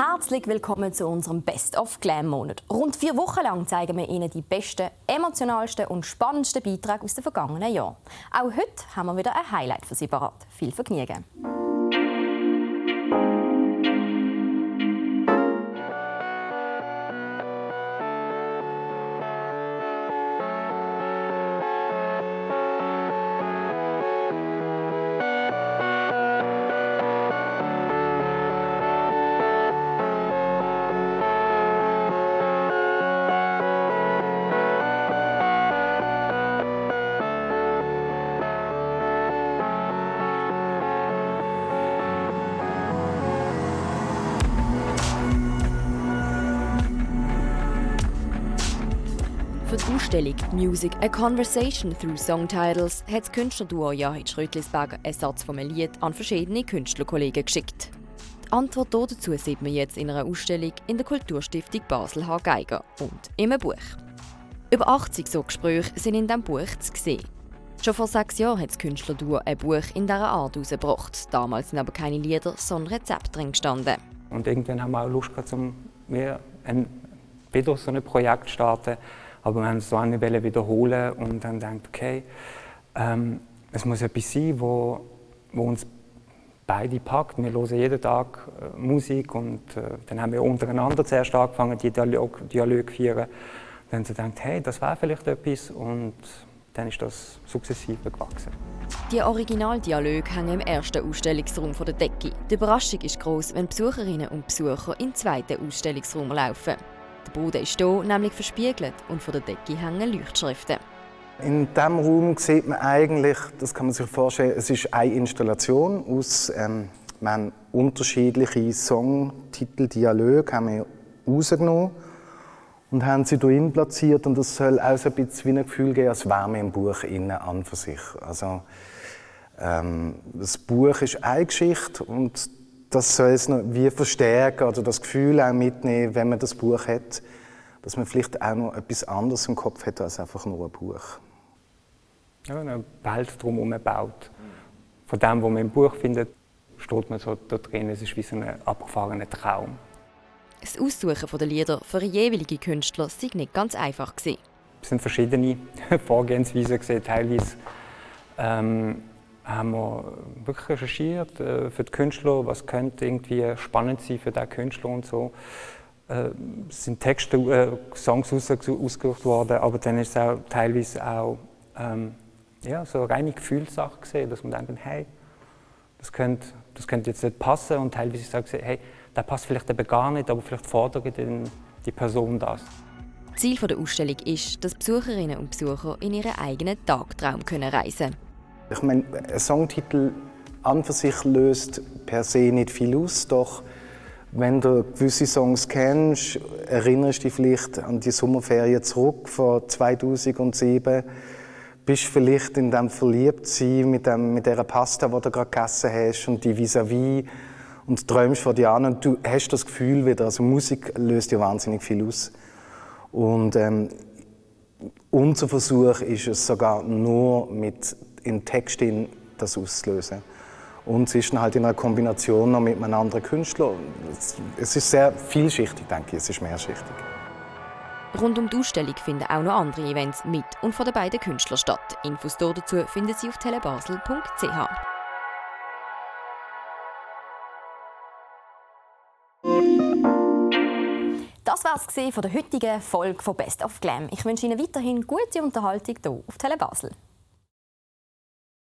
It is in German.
herzlich willkommen zu unserem Best of Glam Monat. Rund vier Wochen lang zeigen wir Ihnen die besten, emotionalsten und spannendsten Beiträge aus den vergangenen Jahren. Auch heute haben wir wieder ein Highlight für Sie parat. Viel Vergnügen! Für die Ausstellung «Music – A Conversation Through Song Titles» hat das Künstlerduo Jahid Schrötlisberger einen Satz von einem Lied an verschiedene Künstlerkollegen geschickt. Die Antwort dazu sieht man jetzt in einer Ausstellung in der Kulturstiftung Basel H. Geiger und in einem Buch. Über 80 so Gespräche sind in diesem Buch zu sehen. Schon vor sechs Jahren hat das Künstlerduo ein Buch in dieser Art herausgebracht. Damals sind aber keine Lieder, sondern Rezepte drin gestanden. Und irgendwann haben wir auch Lust gehabt, um mehr ein, wieder so ein Projekt zu starten aber wir haben so nicht wiederholen und dann denkt, okay, ähm, es muss etwas sein, wo, wo uns beide packt. Wir hören jeden Tag äh, Musik und äh, dann haben wir untereinander zuerst angefangen, die Dialog, Dialog führen. Dann haben sie gedacht, hey, das wäre vielleicht etwas und dann ist das sukzessive gewachsen. Die Originaldialoge hängen im ersten Ausstellungsraum der Decke. Die Überraschung ist groß, wenn Besucherinnen und Besucher in den zweiten Ausstellungsraum laufen. Der Boden ist hier nämlich verspiegelt und von der Decke hängen Leuchtschriften. In diesem Raum sieht man eigentlich, das kann man sich vorstellen, es ist eine Installation aus ähm, wir haben unterschiedliche Songtitel, Dialoge haben wir rausgenommen und haben sie hier platziert und das soll auch so ein bisschen wie ein Gefühl geben, als wäre man im Buch innen an für sich. Also, ähm, das Buch ist eine Geschichte und das soll es noch wie verstärken oder das Gefühl auch mitnehmen, wenn man das Buch hat, dass man vielleicht auch noch etwas anderes im Kopf hat als einfach nur ein Buch. Ja, eine Welt drumherum baut. Von dem, was man im Buch findet, steht man so da drin. Es ist wie so ein abgefahrener Traum. Das Aussuchen der Lieder für jeweilige Künstler war nicht ganz einfach. Es sind verschiedene Vorgehensweisen. Teilweise ähm, haben wir wirklich recherchiert äh, für die Künstler, was könnte irgendwie spannend sein für den Künstler und so. Äh, sind Texte, äh, Songs aus, ausgesucht worden, aber dann ist es auch teilweise auch ähm, ja, so eine reine Gefühlssache gesehen, dass man denkt, hey, das könnte, das könnte jetzt nicht passen und teilweise sagt hey, das passt vielleicht eben gar nicht, aber vielleicht fordert die Person das. Ziel der Ausstellung ist, dass Besucherinnen und Besucher in ihren eigenen Tagtraum reisen können. Ich meine, ein Songtitel an für sich löst per se nicht viel aus, doch wenn du gewisse Songs kennst, erinnerst du dich vielleicht an die Sommerferien zurück von 2007, bist vielleicht in dem verliebt sein mit, dem, mit der Pasta, die du gerade gegessen hast und die vis-à-vis -vis und träumst von dir an und du hast das Gefühl wieder, also Musik löst ja wahnsinnig viel aus. Und ähm, unser Versuch ist es sogar nur mit im Text das auszulösen. Und es ist halt in einer Kombination noch mit einem anderen Künstler. Es ist sehr vielschichtig, denke ich. Es ist mehrschichtig. Rund um die Ausstellung finden auch noch andere Events mit und von den beiden Künstlern statt. Infos dazu finden Sie auf telebasel.ch. Das war es von der heutigen Folge von Best of Glam. Ich wünsche Ihnen weiterhin gute Unterhaltung hier auf Telebasel.